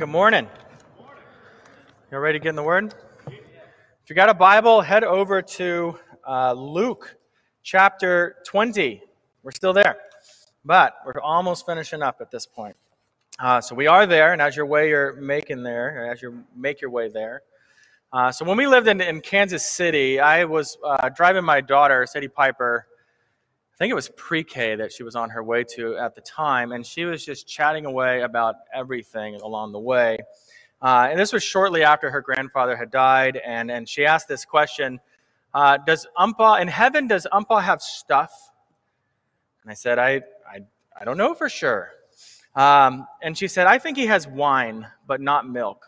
morning. Good morning. You ready to get in the Word? If you got a Bible, head over to uh, Luke chapter 20. We're still there, but we're almost finishing up at this point. Uh, so we are there, and as your way you're making there, as you make your way there. Uh, so when we lived in, in Kansas City, I was uh, driving my daughter, Sadie Piper, I think it was pre K that she was on her way to at the time, and she was just chatting away about everything along the way. Uh, and this was shortly after her grandfather had died, and, and she asked this question uh, Does Umpa, in heaven, does Umpa have stuff? And I said, I, I, I don't know for sure. Um, and she said, I think he has wine, but not milk,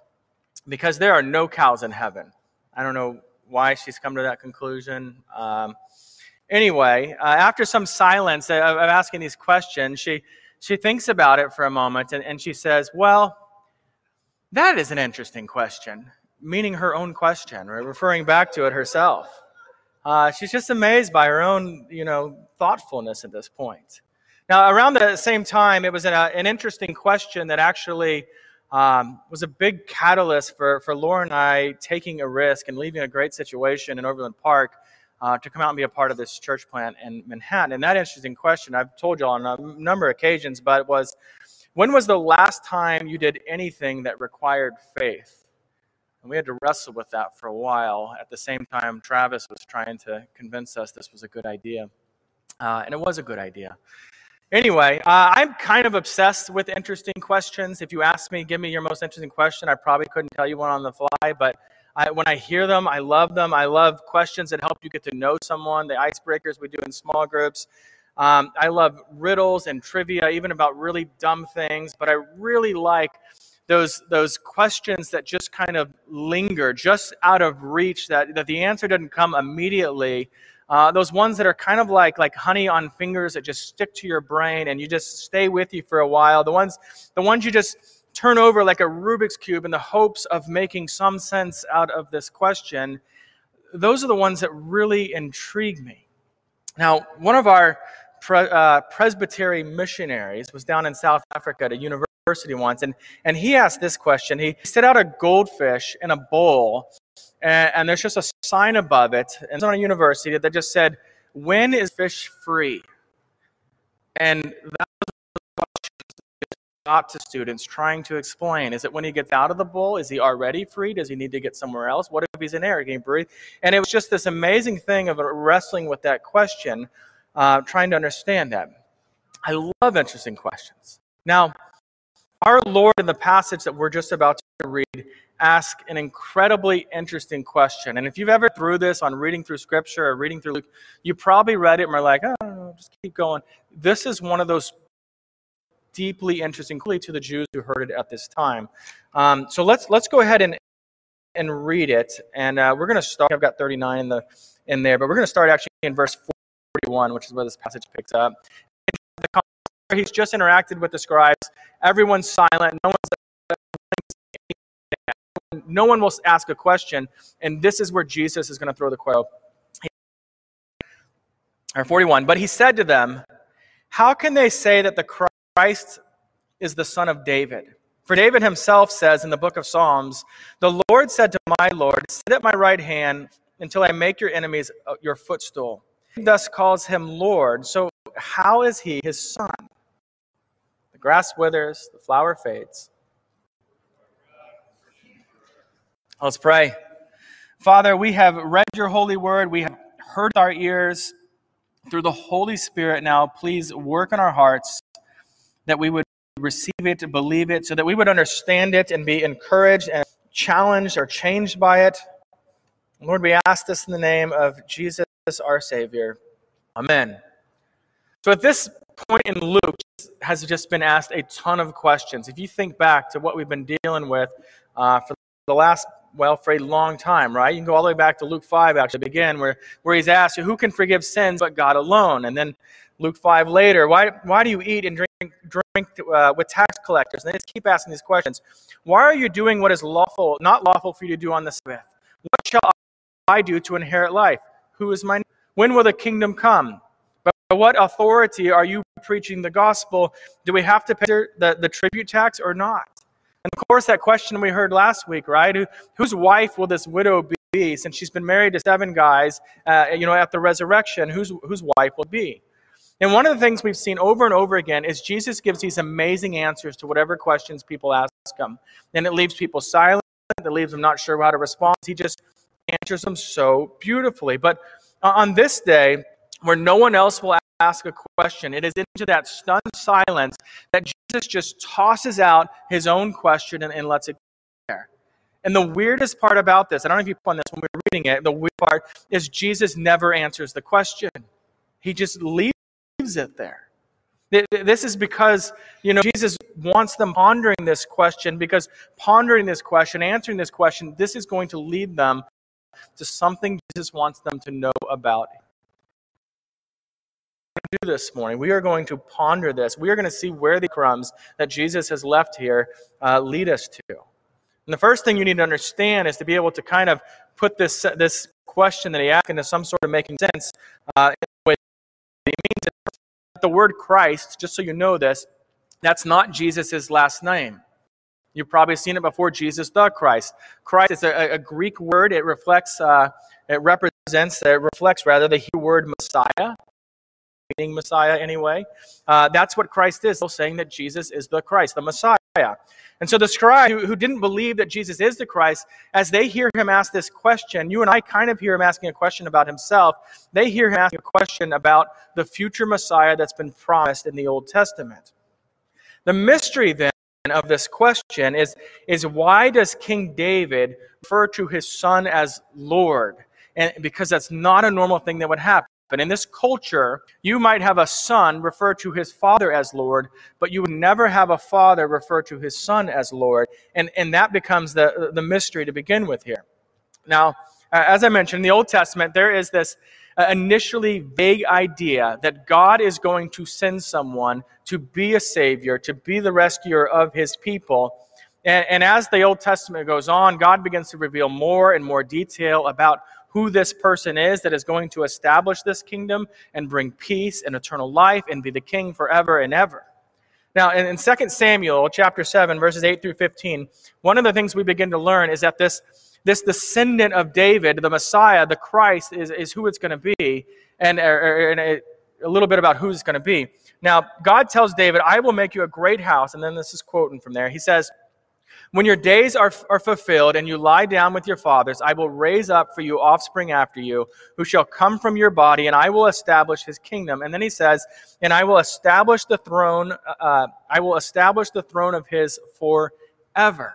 because there are no cows in heaven. I don't know why she's come to that conclusion. Um, Anyway, uh, after some silence of, of, asking these questions, she, she thinks about it for a moment and, and she says, Well, that is an interesting question, meaning her own question, right? referring back to it herself. Uh, she's just amazed by her own, you know, thoughtfulness at this point. Now, around the same time, it was an, uh, an interesting question that actually um, was a big catalyst for, for Laura and I taking a risk and leaving a great situation in Overland Park uh, to come out and be a part of this church plant in Manhattan. And that interesting question, I've told you on a number of occasions, but was when was the last time you did anything that required faith? And we had to wrestle with that for a while. At the same time, Travis was trying to convince us this was a good idea. Uh, and it was a good idea. Anyway, uh, I'm kind of obsessed with interesting questions. If you ask me, give me your most interesting question, I probably couldn't tell you one on the fly, but I, when I hear them, I love them. I love questions that help you get to know someone, the icebreakers we do in small groups. Um, I love riddles and trivia, even about really dumb things, but I really like those, those questions that just kind of linger, just out of reach, that, that the answer doesn't come immediately. Uh, those ones that are kind of like, like honey on fingers that just stick to your brain and you just stay with you for a while. The ones, the ones you just turn over like a Rubik's Cube in the hopes of making some sense out of this question, those are the ones that really intrigue me. Now, one of our pre- uh, presbytery missionaries was down in South Africa at a university once, and, and he asked this question. He set out a goldfish in a bowl, and, and there's just a sign above it, and it's on a university that just said, When is fish free? And that to students trying to explain. Is it when he gets out of the bowl is he already free? Does he need to get somewhere else? What if he's in air? Can he breathe? And it was just this amazing thing of wrestling with that question uh, trying to understand that. I love interesting questions. Now our lord in the passage that we're just about to read ask an incredibly interesting question. And if you've ever through this on reading through scripture or reading through luke you probably read it and we're like oh just keep going. This is one of those deeply interesting clearly to the Jews who heard it at this time. Um, so let's let's go ahead and and read it, and uh, we're going to start. I've got 39 in the in there, but we're going to start actually in verse 41, which is where this passage picks up. He's just interacted with the scribes. Everyone's silent. No one's no one will ask a question, and this is where Jesus is going to throw the quote. Or 41. But he said to them, How can they say that the Christ is the son of David. For David himself says in the book of Psalms, The Lord said to my Lord, Sit at my right hand until I make your enemies uh, your footstool. He thus calls him Lord. So, how is he his son? The grass withers, the flower fades. Let's pray. Father, we have read your holy word, we have heard our ears through the Holy Spirit now. Please work in our hearts that we would receive it, believe it, so that we would understand it and be encouraged and challenged or changed by it. Lord, we ask this in the name of Jesus, our Savior. Amen. So at this point in Luke has just been asked a ton of questions. If you think back to what we've been dealing with uh, for the last, well, for a long time, right? You can go all the way back to Luke 5, actually, begin, where, where he's asked, Who can forgive sins but God alone? And then Luke 5 later, why, why do you eat and drink, drink uh, with tax collectors? And they just keep asking these questions. Why are you doing what is lawful, not lawful for you to do on the Sabbath? What shall I do to inherit life? Who is my When will the kingdom come? By what authority are you preaching the gospel? Do we have to pay the, the tribute tax or not? And of course, that question we heard last week, right? Who, whose wife will this widow be since she's been married to seven guys, uh, you know, at the resurrection? Whose, whose wife will be? And one of the things we've seen over and over again is Jesus gives these amazing answers to whatever questions people ask him. And it leaves people silent, it leaves them not sure how to respond. He just answers them so beautifully. But on this day, where no one else will ask a question, it is into that stunned silence that Jesus just tosses out his own question and, and lets it go there. And the weirdest part about this, I don't know if you put on this when we were reading it, the weird part is Jesus never answers the question. He just leaves it there. This is because, you know, Jesus wants them pondering this question because pondering this question, answering this question, this is going to lead them to something Jesus wants them to know about. Do this morning. We are going to ponder this. We are going to see where the crumbs that Jesus has left here uh, lead us to. And the first thing you need to understand is to be able to kind of put this this question that he asked into some sort of making sense. Uh, in he means the word Christ, just so you know this, that's not Jesus' last name. You've probably seen it before, Jesus the Christ. Christ is a, a Greek word. It reflects, uh, it represents, it reflects rather the Hebrew word Messiah, meaning Messiah anyway. Uh, that's what Christ is, saying that Jesus is the Christ, the Messiah. And so the scribe who, who didn't believe that Jesus is the Christ, as they hear him ask this question, you and I kind of hear him asking a question about himself. They hear him asking a question about the future Messiah that's been promised in the Old Testament. The mystery then of this question is, is why does King David refer to his son as Lord? And because that's not a normal thing that would happen. But in this culture, you might have a son refer to his father as Lord, but you would never have a father refer to his son as Lord. And, and that becomes the, the mystery to begin with here. Now, as I mentioned, in the Old Testament, there is this uh, initially vague idea that God is going to send someone to be a savior, to be the rescuer of his people. And, and as the Old Testament goes on, God begins to reveal more and more detail about who this person is that is going to establish this kingdom and bring peace and eternal life and be the king forever and ever. Now, in, in 2 Samuel chapter 7, verses 8 through 15, one of the things we begin to learn is that this, this descendant of David, the Messiah, the Christ, is, is who it's going to be, and, er, er, and a, a little bit about who it's going to be. Now, God tells David, I will make you a great house. And then this is quoting from there. He says, when your days are, are fulfilled and you lie down with your fathers, I will raise up for you offspring after you, who shall come from your body, and I will establish his kingdom. And then he says, and I will establish the throne, uh, I will establish the throne of his forever.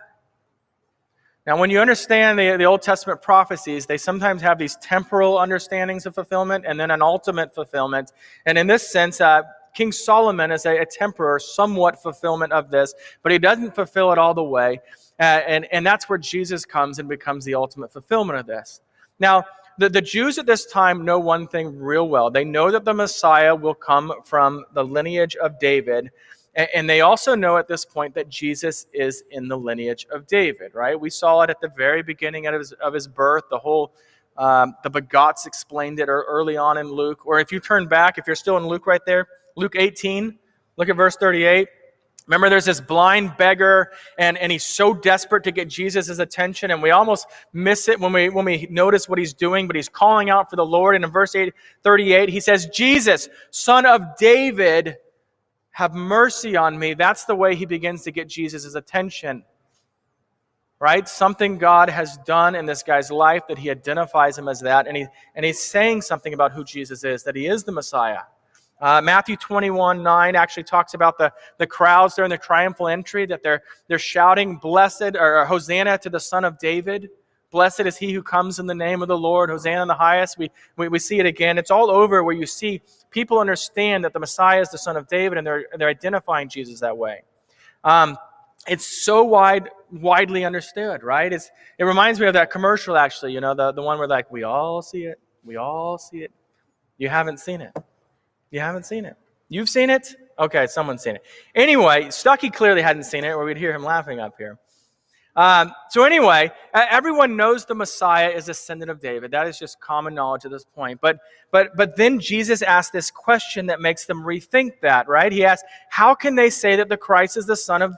Now, when you understand the, the Old Testament prophecies, they sometimes have these temporal understandings of fulfillment and then an ultimate fulfillment. And in this sense, uh, King Solomon is a, a temporary, somewhat fulfillment of this, but he doesn't fulfill it all the way. Uh, and, and that's where Jesus comes and becomes the ultimate fulfillment of this. Now, the, the Jews at this time know one thing real well. They know that the Messiah will come from the lineage of David. And, they also know at this point that Jesus is in the lineage of David, right? We saw it at the very beginning of his, of his birth, the whole um, the begots explained it early on in Luke. Or if you turn back, if you're still in Luke right there, Luke 18, look at verse 38. Remember, there's this blind beggar, and, and he's so desperate to get Jesus' attention, and we almost miss it when we, when we notice what he's doing, but he's calling out for the Lord. And in verse 8, 38, he says, Jesus, son of David, have mercy on me. That's the way he begins to get Jesus' attention. Right? Something God has done in this guy's life that he identifies him as that, and, he, and he's saying something about who Jesus is, that he is the Messiah. Uh, Matthew 21 9 actually talks about the, the crowds during the triumphal entry that they're, they're shouting, Blessed, or Hosanna to the Son of David. Blessed is he who comes in the name of the Lord. Hosanna in the highest. We, we, we see it again. It's all over where you see people understand that the Messiah is the Son of David and they're, they're identifying Jesus that way. Um, it's so wide, widely understood, right? It's, it reminds me of that commercial, actually, you know, the, the one where, like, we all see it. We all see it. You haven't seen it. You haven't seen it. You've seen it? Okay, someone's seen it. Anyway, Stucky clearly hadn't seen it, or we'd hear him laughing up here. Um, so, anyway, everyone knows the Messiah is descendant of David. That is just common knowledge at this point. But, but, but then Jesus asked this question that makes them rethink that, right? He asked, How can they say that the Christ is the son of,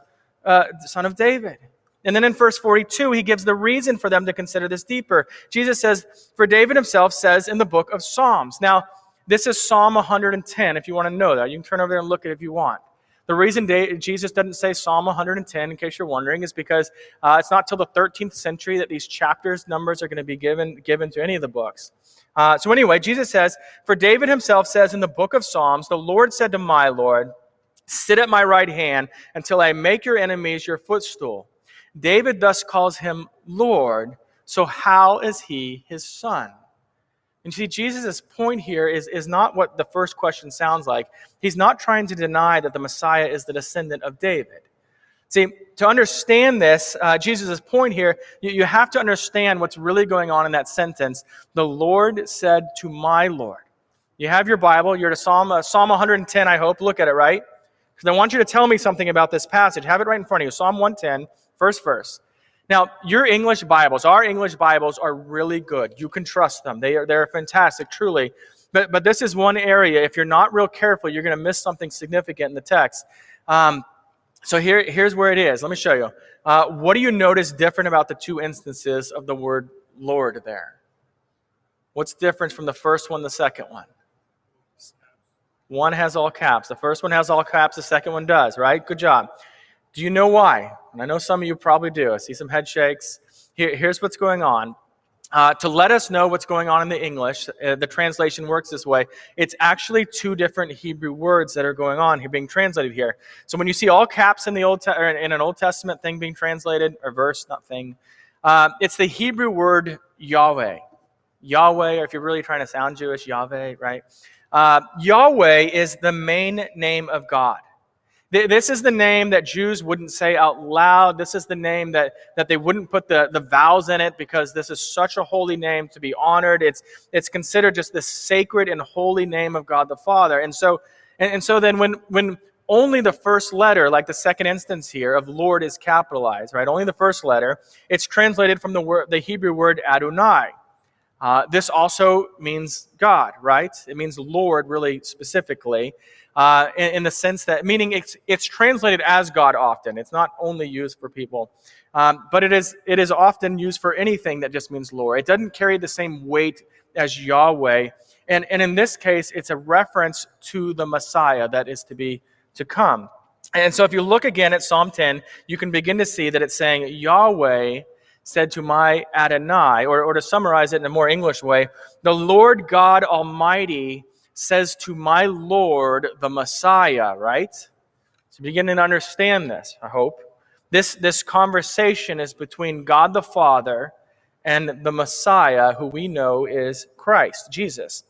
uh, son of David. And then in verse 42, he gives the reason for them to consider this deeper. Jesus says, For David himself says in the book of Psalms. Now, this is Psalm 110, if you want to know that. You can turn over there and look at it if you want. The reason Jesus doesn't say Psalm 110, in case you're wondering, is because uh, it's not till the 13th century that these chapters, numbers are going to be given, given to any of the books. Uh, so, anyway, Jesus says, For David himself says in the book of Psalms, The Lord said to my Lord, Sit at my right hand until I make your enemies your footstool. David thus calls him Lord. So, how is he his son? And see, Jesus' point here is, is not what the first question sounds like. He's not trying to deny that the Messiah is the descendant of David. See, to understand this, uh, Jesus' point here, you, you have to understand what's really going on in that sentence. The Lord said to my Lord. You have your Bible, you're to Psalm, uh, Psalm 110, I hope. Look at it, right? Because I want you to tell me something about this passage. Have it right in front of you. Psalm 110, first verse. Now, your English Bibles, our English Bibles are really good. You can trust them. They are they're fantastic, truly. But but this is one area. If you're not real careful, you're going to miss something significant in the text. Um, so here here's where it is. Let me show you. Uh, what do you notice different about the two instances of the word Lord there? What's different from the first one, the second one? One has all caps. The first one has all caps. The second one does. Right? Good job. Do you know why? And I know some of you probably do. I see some head shakes. Here, here's what's going on. Uh, to let us know what's going on in the English, uh, the translation works this way. It's actually two different Hebrew words that are going on here, being translated here. So when you see all caps in the Old Te- in an Old Testament thing being translated, or verse, not thing, uh, it's the Hebrew word Yahweh. Yahweh, or if you're really trying to sound Jewish, Yahweh, right? Uh, Yahweh is the main name of God. This is the name that Jews wouldn't say out loud. This is the name that, that they wouldn't put the, the vowels in it because this is such a holy name to be honored. It's, it's considered just the sacred and holy name of God the Father. And so, and, and so then when, when only the first letter, like the second instance here of Lord is capitalized, right? Only the first letter, it's translated from the, word, the Hebrew word Adonai. Uh, this also means God, right? It means Lord, really specifically uh, in, in, the sense that, meaning it's, it's translated as God often. It's not only used for people, um, but it is, it is often used for anything that just means Lord. It doesn't carry the same weight as Yahweh. And, and in this case, it's a reference to the Messiah that is to be to come. And so if you look again at Psalm 10, you can begin to see that it's saying, Yahweh said to my Adonai, or, or to summarize it in a more English way, the Lord God Almighty says to my Lord, the Messiah, right? So beginning to understand this, I hope. This, this conversation is between God the Father and the Messiah, who we know is Christ, Jesus.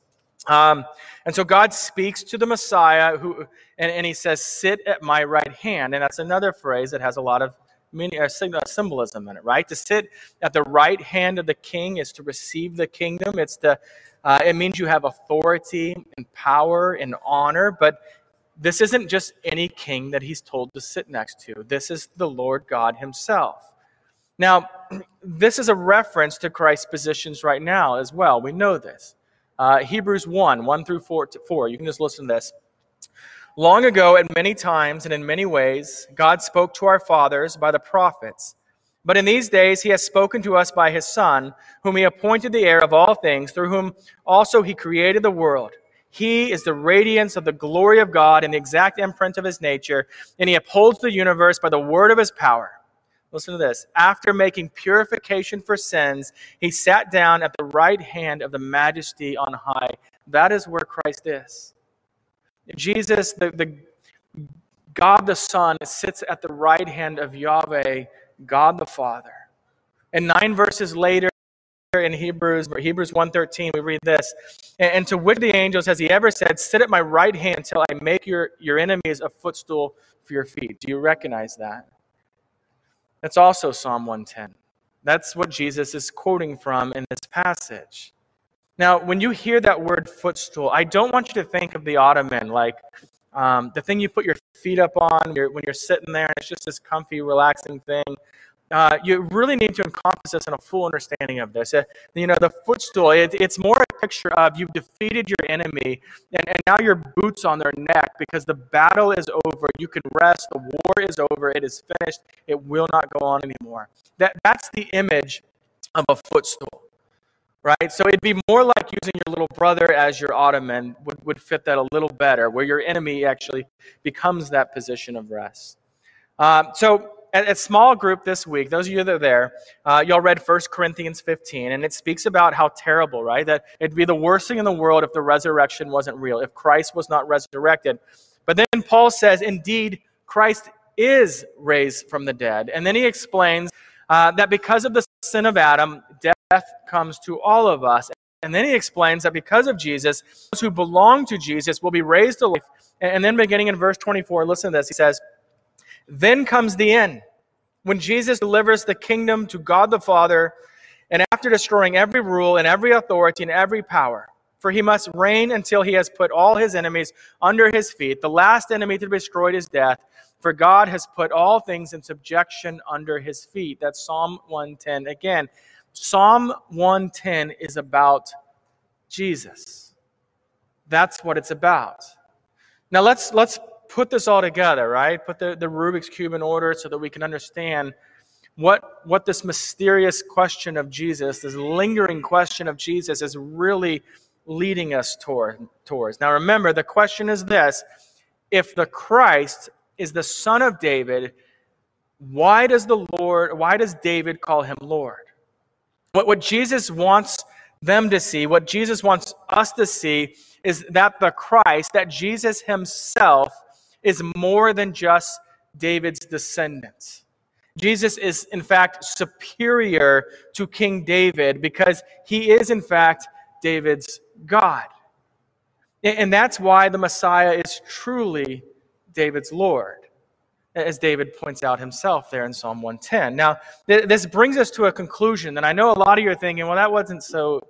Um, and so God speaks to the Messiah, who, and, and he says, Sit at my right hand. And that's another phrase that has a lot of meaning, uh, symbolism in it, right? To sit at the right hand of the king is to receive the kingdom, it's to uh, it means you have authority and power and honor, but this isn't just any king that he's told to sit next to. This is the Lord God himself. Now, this is a reference to Christ's positions right now as well. We know this. Uh, Hebrews 1 1 through 4, 4. You can just listen to this. Long ago, at many times and in many ways, God spoke to our fathers by the prophets. But in these days he has spoken to us by his Son, whom he appointed the heir of all things, through whom also he created the world. He is the radiance of the glory of God and the exact imprint of his nature, and he upholds the universe by the word of his power. Listen to this. After making purification for sins, he sat down at the right hand of the majesty on high. That is where Christ is. Jesus, the, the God the Son, sits at the right hand of Yahweh God the Father. And nine verses later in Hebrews, Hebrews 1.13, we read this. And to which the angels has he ever said, Sit at my right hand till I make your, your enemies a footstool for your feet. Do you recognize that? That's also Psalm 110. That's what Jesus is quoting from in this passage. Now, when you hear that word footstool, I don't want you to think of the ottoman, like um, the thing you put your feet up on when you're, when you're sitting there, and it's just this comfy, relaxing thing. uh, you really need to encompass this in a full understanding of this. Uh, you know, the footstool, it, it's more a picture of you've defeated your enemy, and, and now your boots on their neck because the battle is over. You can rest. The war is over. It is finished. It will not go on anymore. That, that's the image of a footstool. Right? So it'd be more like using your little brother as your ottoman would, would fit that a little better, where your enemy actually becomes that position of rest. Um, so at, at, small group this week, those of you that are there, uh, y'all read 1 Corinthians 15, and it speaks about how terrible, right? That it'd be the worst thing in the world if the resurrection wasn't real, if Christ was not resurrected. But then Paul says, indeed, Christ is raised from the dead. And then he explains uh, that because of the sin of Adam, death comes to all of us. And then he explains that because of Jesus, those who belong to Jesus will be raised to life. And then beginning in verse 24, listen to this. He says, Then comes the end when Jesus delivers the kingdom to God the Father, and after destroying every rule and every authority and every power, for he must reign until he has put all his enemies under his feet. The last enemy to be destroyed is death, for God has put all things in subjection under his feet. That's Psalm 110. Again, Psalm 110 is about Jesus. That's what it's about. Now let's let's put this all together, right? Put the, the Rubik's Cube in order so that we can understand what, what this mysterious question of Jesus, this lingering question of Jesus, is really leading us toward, towards. Now, remember, the question is this if the Christ is the son of David, why does the Lord, why does David call him Lord? What, what Jesus wants them to see, what Jesus wants us to see, is that the Christ, that Jesus himself, is more than just David's descendants. Jesus is, in fact, superior to King David because he is, in fact, David's God. And that's why the Messiah is truly David's Lord, as David points out himself there in Psalm 110. Now, this brings us to a conclusion, and I know a lot of you are thinking, well, that wasn't so,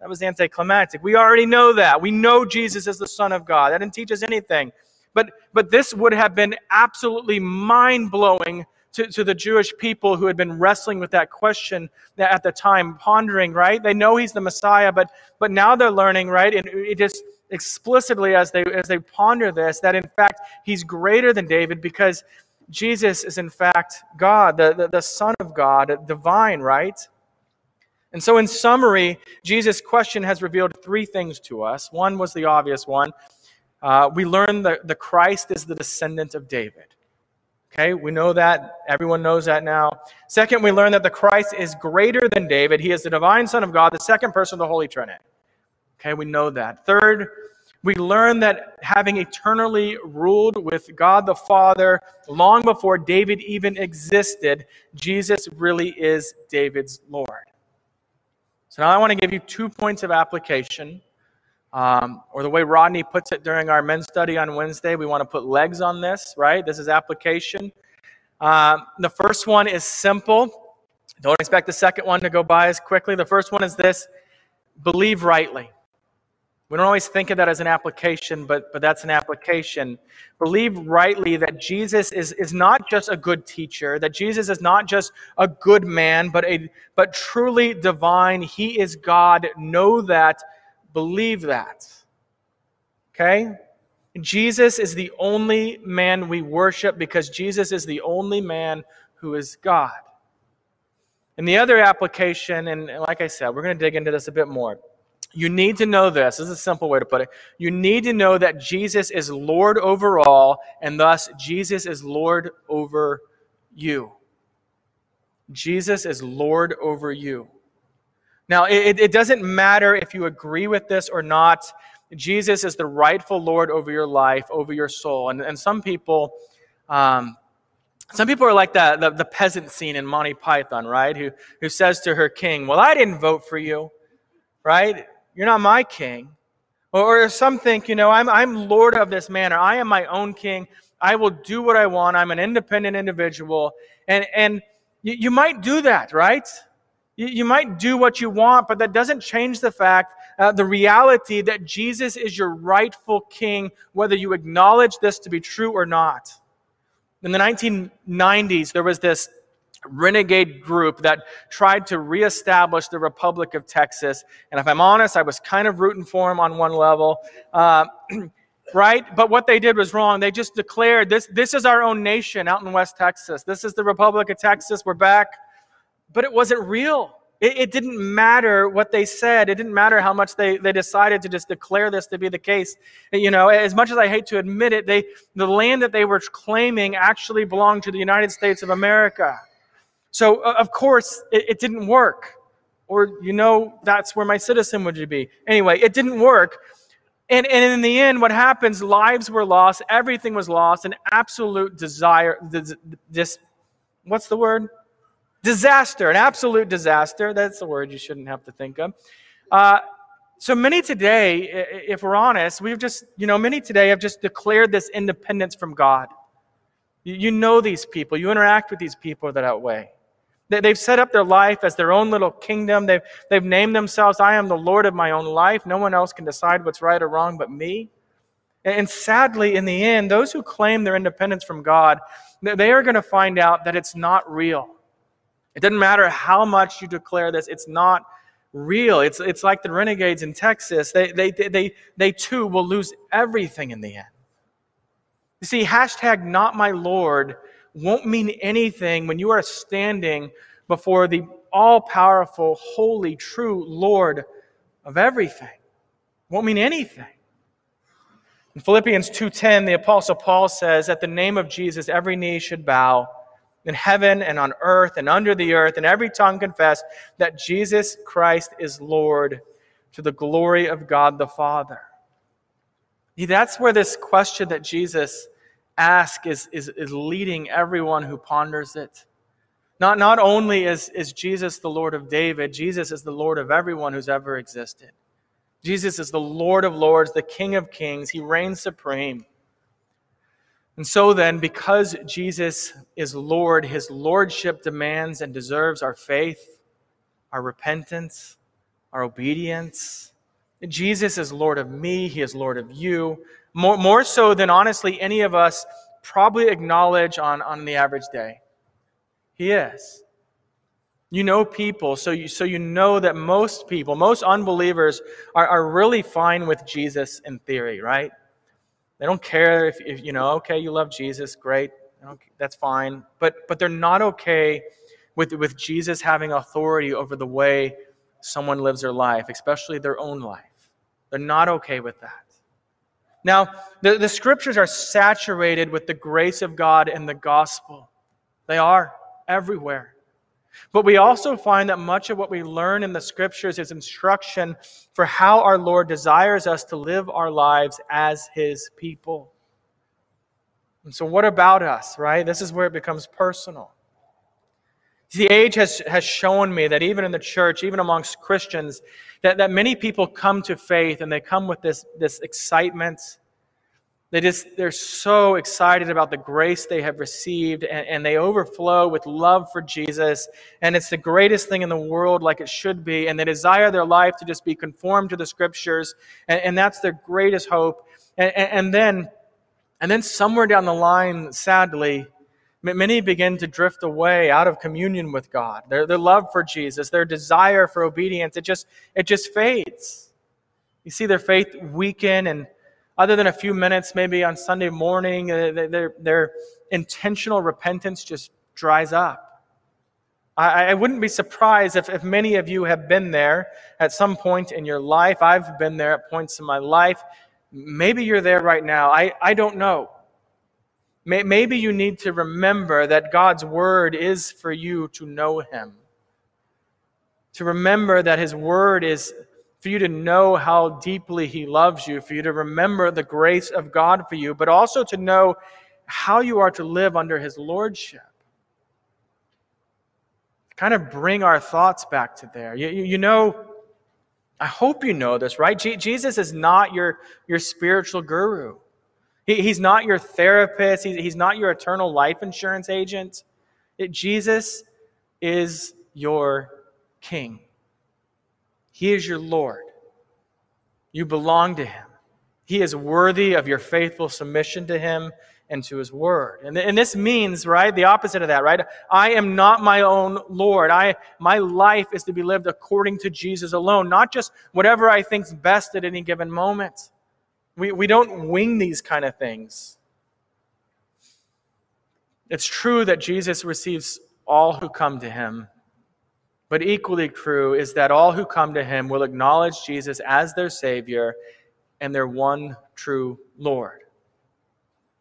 that was anticlimactic. We already know that. We know Jesus is the Son of God. That didn't teach us anything. But, but this would have been absolutely mind blowing to, to the Jewish people who had been wrestling with that question at the time, pondering, right? They know he's the Messiah, but, but now they're learning, right? And it just explicitly as they, as they ponder this, that in fact he's greater than David because Jesus is in fact God, the, the, the Son of God, divine, right? And so, in summary, Jesus' question has revealed three things to us. One was the obvious one uh, we learn that the Christ is the descendant of David. Okay, we know that. Everyone knows that now. Second, we learn that the Christ is greater than David. He is the divine Son of God, the second person of the Holy Trinity. Okay, we know that. Third, we learn that having eternally ruled with God the Father long before David even existed, Jesus really is David's Lord. So now I want to give you two points of application um, or the way Rodney puts it during our men's study on Wednesday, we want to put legs on this, right? This is application. Um, the first one is simple. Don't expect the second one to go by as quickly. The first one is this believe rightly. We don't always think of that as an application, but, but that's an application. Believe rightly that Jesus is, is not just a good teacher, that Jesus is not just a good man, but, a, but truly divine. He is God. Know that Believe that. Okay? Jesus is the only man we worship because Jesus is the only man who is God. And the other application, and like I said, we're going to dig into this a bit more. You need to know this. This is a simple way to put it. You need to know that Jesus is Lord over all, and thus Jesus is Lord over you. Jesus is Lord over you. Now, it, it doesn't matter if you agree with this or not. Jesus is the rightful Lord over your life, over your soul. And, and some people, um, some people are like the, the, the, peasant scene in Monty Python, right? Who, who says to her king, Well, I didn't vote for you, right? You're not my king. Or, or some think, you know, I'm, I'm Lord of this manor. I am my own king. I will do what I want. I'm an independent individual. And, and you, you might do that, right? You, you might do what you want, but that doesn't change the fact, uh, the reality that Jesus is your rightful king, whether you acknowledge this to be true or not. In the 1990s, there was this renegade group that tried to reestablish the Republic of Texas. And if I'm honest, I was kind of rooting for them on one level. Uh, right? But what they did was wrong. They just declared this, this is our own nation out in West Texas. This is the Republic of Texas. We're back. But it wasn't real. It, it, didn't matter what they said. It didn't matter how much they, they decided to just declare this to be the case. You know, as much as I hate to admit it, they, the land that they were claiming actually belonged to the United States of America. So, of course, it, it didn't work. Or, you know, that's where my citizen would be. Anyway, it didn't work. And, and in the end, what happens, lives were lost, everything was lost, an absolute desire, this, what's the word? Disaster, an absolute disaster. That's the word you shouldn't have to think of. Uh, so many today, if we're honest, we've just, you know, many today have just declared this independence from God. You know these people, you interact with these people that way. They've set up their life as their own little kingdom. They've, they've named themselves, I am the Lord of my own life. No one else can decide what's right or wrong but me. And sadly, in the end, those who claim their independence from God, they are going to find out that it's not real. It doesn't matter how much you declare this, it's not real. It's, it's like the renegades in Texas. They, they, they, they too will lose everything in the end. You see, hashtag not my Lord won't mean anything when you are standing before the all powerful, holy, true Lord of everything. Won't mean anything. In Philippians 2:10, the apostle Paul says, "At the name of Jesus every knee should bow in heaven and on earth and under the earth, and every tongue confess that Jesus Christ is Lord to the glory of God the Father." That's where this question that Jesus ask is, is, is leading everyone who ponders it. Not, not only is, is Jesus the Lord of David, Jesus is the Lord of everyone who's ever existed. Jesus is the Lord of lords, the King of kings. He reigns supreme. And so then, because Jesus is Lord, his lordship demands and deserves our faith, our repentance, our obedience. Jesus is Lord of me, he is Lord of you. More, more so than honestly any of us probably acknowledge on, on the average day. He is. You know people, so you, so you know that most people, most unbelievers, are, are really fine with Jesus in theory, right? They don't care if, if you know, okay, you love Jesus, great, that's fine. But, but they're not okay with, with Jesus having authority over the way someone lives their life, especially their own life. They're not okay with that. Now, the, the scriptures are saturated with the grace of God and the gospel. They are everywhere. But we also find that much of what we learn in the scriptures is instruction for how our Lord desires us to live our lives as his people. And so, what about us, right? This is where it becomes personal. The age has, has shown me that even in the church, even amongst Christians, that, that many people come to faith and they come with this, this excitement. They just, they're so excited about the grace they have received and, and they overflow with love for Jesus. And it's the greatest thing in the world, like it should be. And they desire their life to just be conformed to the scriptures. And, and that's their greatest hope. And, and, then, and then somewhere down the line, sadly, Many begin to drift away out of communion with God. Their, their love for Jesus, their desire for obedience, it just, it just fades. You see their faith weaken, and other than a few minutes, maybe on Sunday morning, uh, their, their intentional repentance just dries up. I, I wouldn't be surprised if, if many of you have been there at some point in your life. I've been there at points in my life. Maybe you're there right now. I, I don't know. Maybe you need to remember that God's word is for you to know Him. To remember that His word is for you to know how deeply He loves you, for you to remember the grace of God for you, but also to know how you are to live under His lordship. Kind of bring our thoughts back to there. You, you know, I hope you know this, right? Jesus is not your, your spiritual guru. He, he's not your therapist, he's, he's not your eternal life insurance agent. It, Jesus is your king. He is your Lord. You belong to him. He is worthy of your faithful submission to him and to his word. And, and this means, right, the opposite of that, right? I am not my own Lord. I, my life is to be lived according to Jesus alone, not just whatever I think's best at any given moment. We, we don't wing these kind of things. It's true that Jesus receives all who come to him. But equally true is that all who come to him will acknowledge Jesus as their Savior and their one true Lord.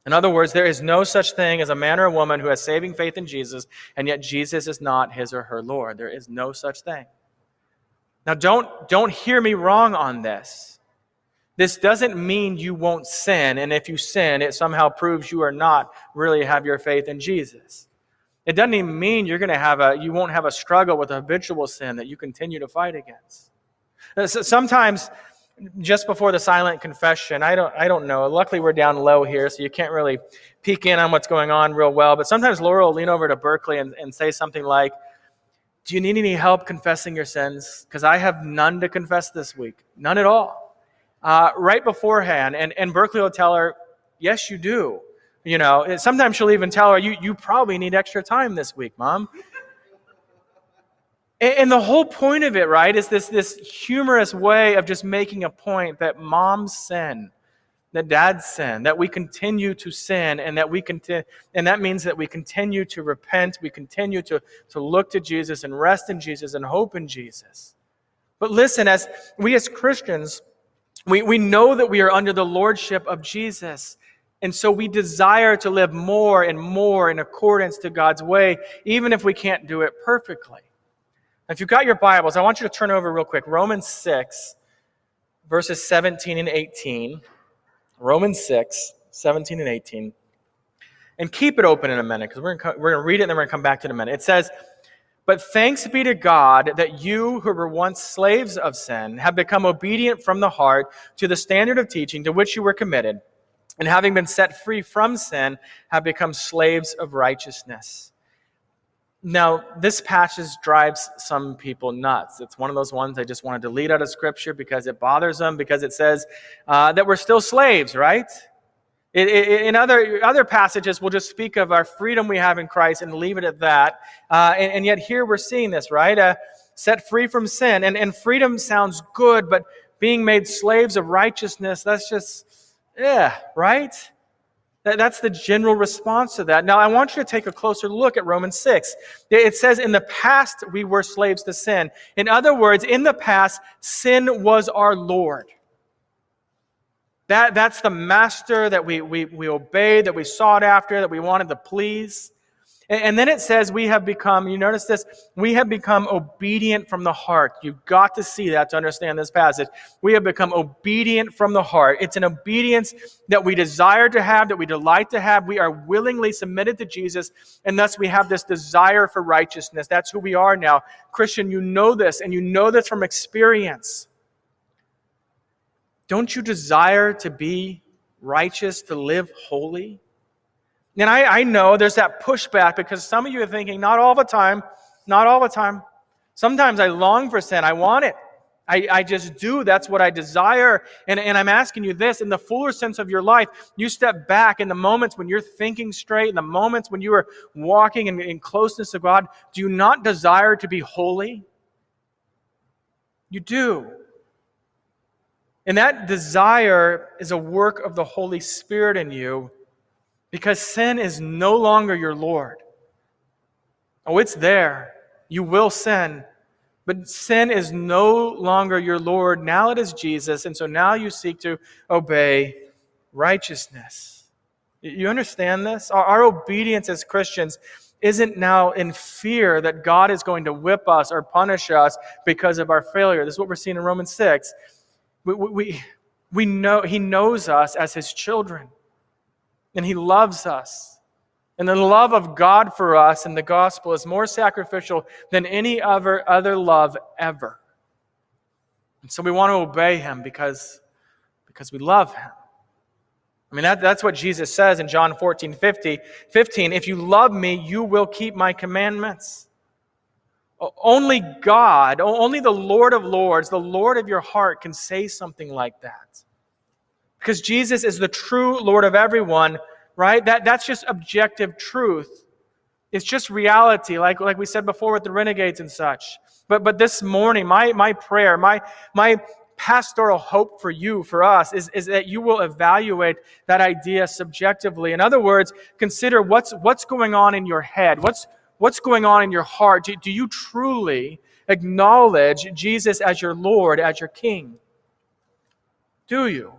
In other words, there is no such thing as a man or a woman who has saving faith in Jesus, and yet Jesus is not his or her Lord. There is no such thing. Now, don't, don't hear me wrong on this. This doesn't mean you won't sin, and if you sin, it somehow proves you are not really have your faith in Jesus. It doesn't even mean you're going to have a, you won't have a struggle with a habitual sin that you continue to fight against. Uh, sometimes just before the silent confession, I don't, I don't know. Luckily, we're down low here, so you can't really peek in on what's going on real well. But sometimes Laura will lean over to Berkeley and, and say something like, Do you need any help confessing your sins? Because I have none to confess this week, none at all. Uh, right beforehand, and, and Berkeley will tell her, Yes, you do. You know, sometimes she'll even tell her, you, you probably need extra time this week, mom. And the whole point of it, right, is this, this humorous way of just making a point that moms sin, that dads sin, that we continue to sin, and that we continue, and that means that we continue to repent, we continue to, to look to Jesus and rest in Jesus and hope in Jesus. But listen, as we as Christians, we, we know that we are under the lordship of Jesus. And so we desire to live more and more in accordance to God's way, even if we can't do it perfectly. If you've got your Bibles, I want you to turn over real quick. Romans 6, verses 17 and 18. Romans 6, 17 and 18. And keep it open in a minute because we're going to read it and then we're going to come back to it in a minute. It says, But thanks be to God that you who were once slaves of sin have become obedient from the heart to the standard of teaching to which you were committed, and having been set free from sin, have become slaves of righteousness. Now, this passage drives some people nuts. It's one of those ones they just want to delete out of Scripture because it bothers them, because it says uh, that we're still slaves, right? In other, other passages, we'll just speak of our freedom we have in Christ and leave it at that. Uh, and, and, yet, here we're seeing this, right? Uh, set free from sin. And, and freedom sounds good, but being made slaves of righteousness, that's just, yeah, right? That's the general response to that. Now, I want you to take a closer look at Romans 6. It says, In the past, we were slaves to sin. In other words, in the past, sin was our Lord. That, that's the master that we, we, we obeyed, that we sought after, that we wanted to please. And then it says we have become, you notice this, we have become obedient from the heart. You've got to see that to understand this passage. We have become obedient from the heart. It's an obedience that we desire to have, that we delight to have. We are willingly submitted to Jesus, and thus we have this desire for righteousness. That's who we are now. Christian, you know this, and you know this from experience. Don't you desire to be righteous, to live holy? And I, I know there's that pushback because some of you are thinking, not all the time, not all the time. Sometimes I long for sin. I want it. I, I just do. That's what I desire. And, and I'm asking you this in the fuller sense of your life, you step back in the moments when you're thinking straight, in the moments when you are walking in, in closeness to God, do you not desire to be holy? You do. And that desire is a work of the Holy Spirit in you because sin is no longer your Lord. Oh, it's there. You will sin. But sin is no longer your Lord. Now it is Jesus. And so now you seek to obey righteousness. You understand this? Our, our, obedience as Christians isn't now in fear that God is going to whip us or punish us because of our failure. This is what we're seeing in Romans 6. We, we, we know, he knows us as his children and He loves us. And the love of God for us in the gospel is more sacrificial than any other, other love ever. And so we want to obey Him because, because we love Him. I mean, that, that's what Jesus says in John 14 50, 15. If you love me, you will keep my commandments. Only God, only the Lord of Lords, the Lord of your heart, can say something like that. because Jesus is the true Lord of everyone, right? That, that's just objective truth. It's just reality, like, like we said before with the renegades and such. But, but this morning, my, my prayer, my, my pastoral hope for you, for us, is, is that you will evaluate that idea subjectively. In other words, consider what's, what's going on in your head, what's, what's going on in your heart. Do, do you truly acknowledge Jesus as your Lord, as your King? Do you?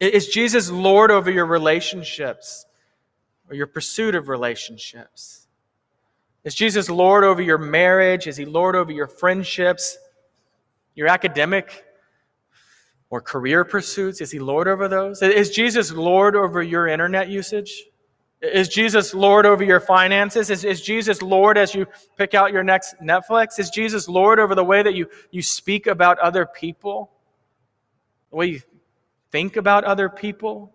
Is Jesus Lord over your relationships or your pursuit of relationships? Is Jesus Lord over your marriage? Is he Lord over your friendships, your academic or career pursuits? Is he Lord over those? Is Jesus Lord over your internet usage? Is Jesus Lord over your finances? Is, is Jesus Lord as you pick out your next Netflix? Is Jesus Lord over the way that you, you speak about other people? The way you think about other people?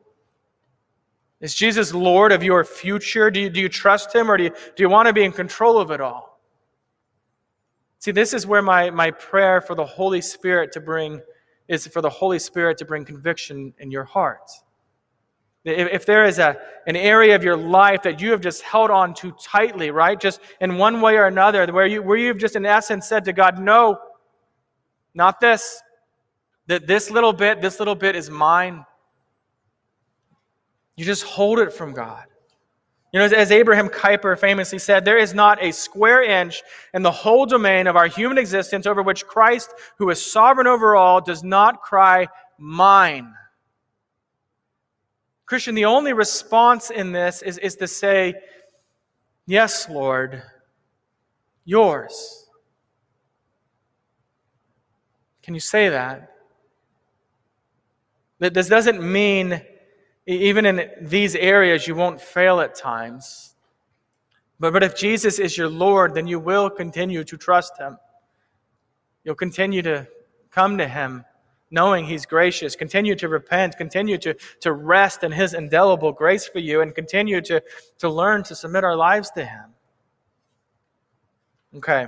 Is Jesus Lord of your future? Do you, do you trust Him or do you, do you want to be in control of it all? See, this is where my, my prayer for the Holy Spirit to bring is for the Holy Spirit to bring conviction in your heart. If, there is a, an area of your life that you have just held on too tightly, right? Just in one way or another, where, you, where you've just in essence said to God, no, not this. That this little bit, this little bit is mine. You just hold it from God. You know, as Abraham Kuyper famously said, there is not a square inch in the whole domain of our human existence over which Christ, who is sovereign over all, does not cry, Mine. Christian, the only response in this is, is to say, Yes, Lord, yours. Can you say that? That this doesn't mean even in these areas, you won't fail at times. But, but if Jesus is your Lord, then you will continue to trust Him. You'll continue to come to Him knowing He's gracious. Continue to repent. Continue to, to rest in His indelible grace for you, and continue to, to learn to submit our lives to Him. Okay.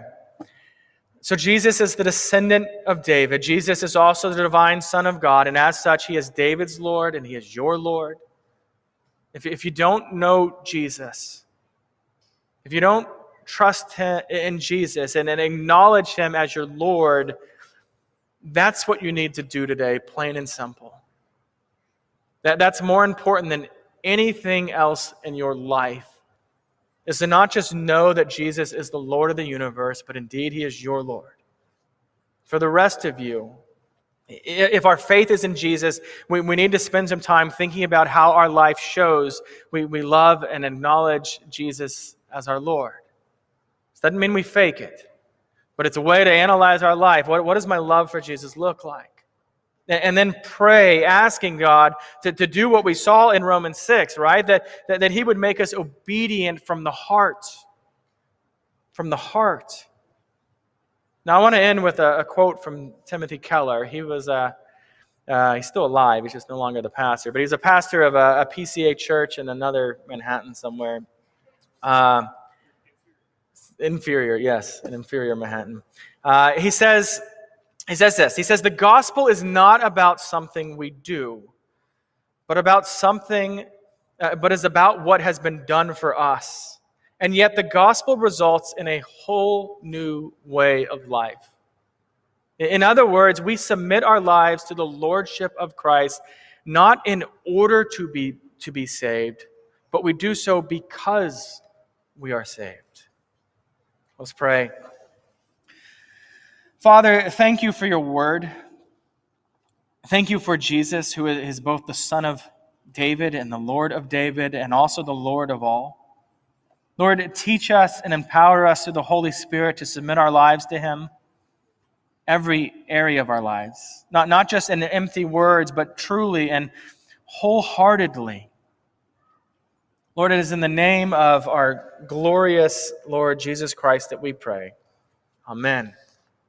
So Jesus is the descendant of David. Jesus is also the divine Son of God, and as such, he is David's Lord and he is your Lord. If, if you don't know Jesus, if you don't trust him in Jesus and, and acknowledge him as your Lord, that's what you need to do today, plain and simple. That, that's more important than anything else in your life is to not just know that Jesus is the Lord of the universe, but indeed he is your Lord. For the rest of you, if our faith is in Jesus, we, we need to spend some time thinking about how our life shows we, we love and acknowledge Jesus as our Lord. Doesn't mean we fake it, but it's a way to analyze our life. What, what does my love for Jesus look like? and then pray, asking God to, to do what we saw in Romans 6, right? That, that, that He would make us obedient from the heart. From the heart. Now, I want to end with a, a quote from Timothy Keller. He was, a, uh, he's still alive, he's just no longer the pastor, but he's a pastor of a, a PCA church in another Manhattan somewhere. Uh, inferior, yes, an inferior Manhattan. Uh, he says, he says this He says, The gospel is not about something we do, but about something, uh, but is about what has been done for us. And yet the gospel results in a whole new way of life. In other words, we submit our lives to the lordship of Christ, not in order to be, to be saved, but we do so because we are saved. Let's pray. Father, thank you for your word. Thank you for Jesus, who is both the Son of David and the Lord of David, and also the Lord of all. Lord, teach us and empower us through the Holy Spirit to submit our lives to Him, every area of our lives, not, not just in empty words, but truly and wholeheartedly. Lord, it is in the name of our glorious Lord Jesus Christ that we pray. Amen.